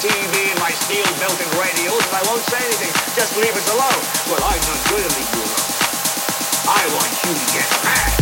TV and my steel-belted radios, and I won't say anything. Just leave us alone. Well, I'm not going to leave you alone. I want you to get mad.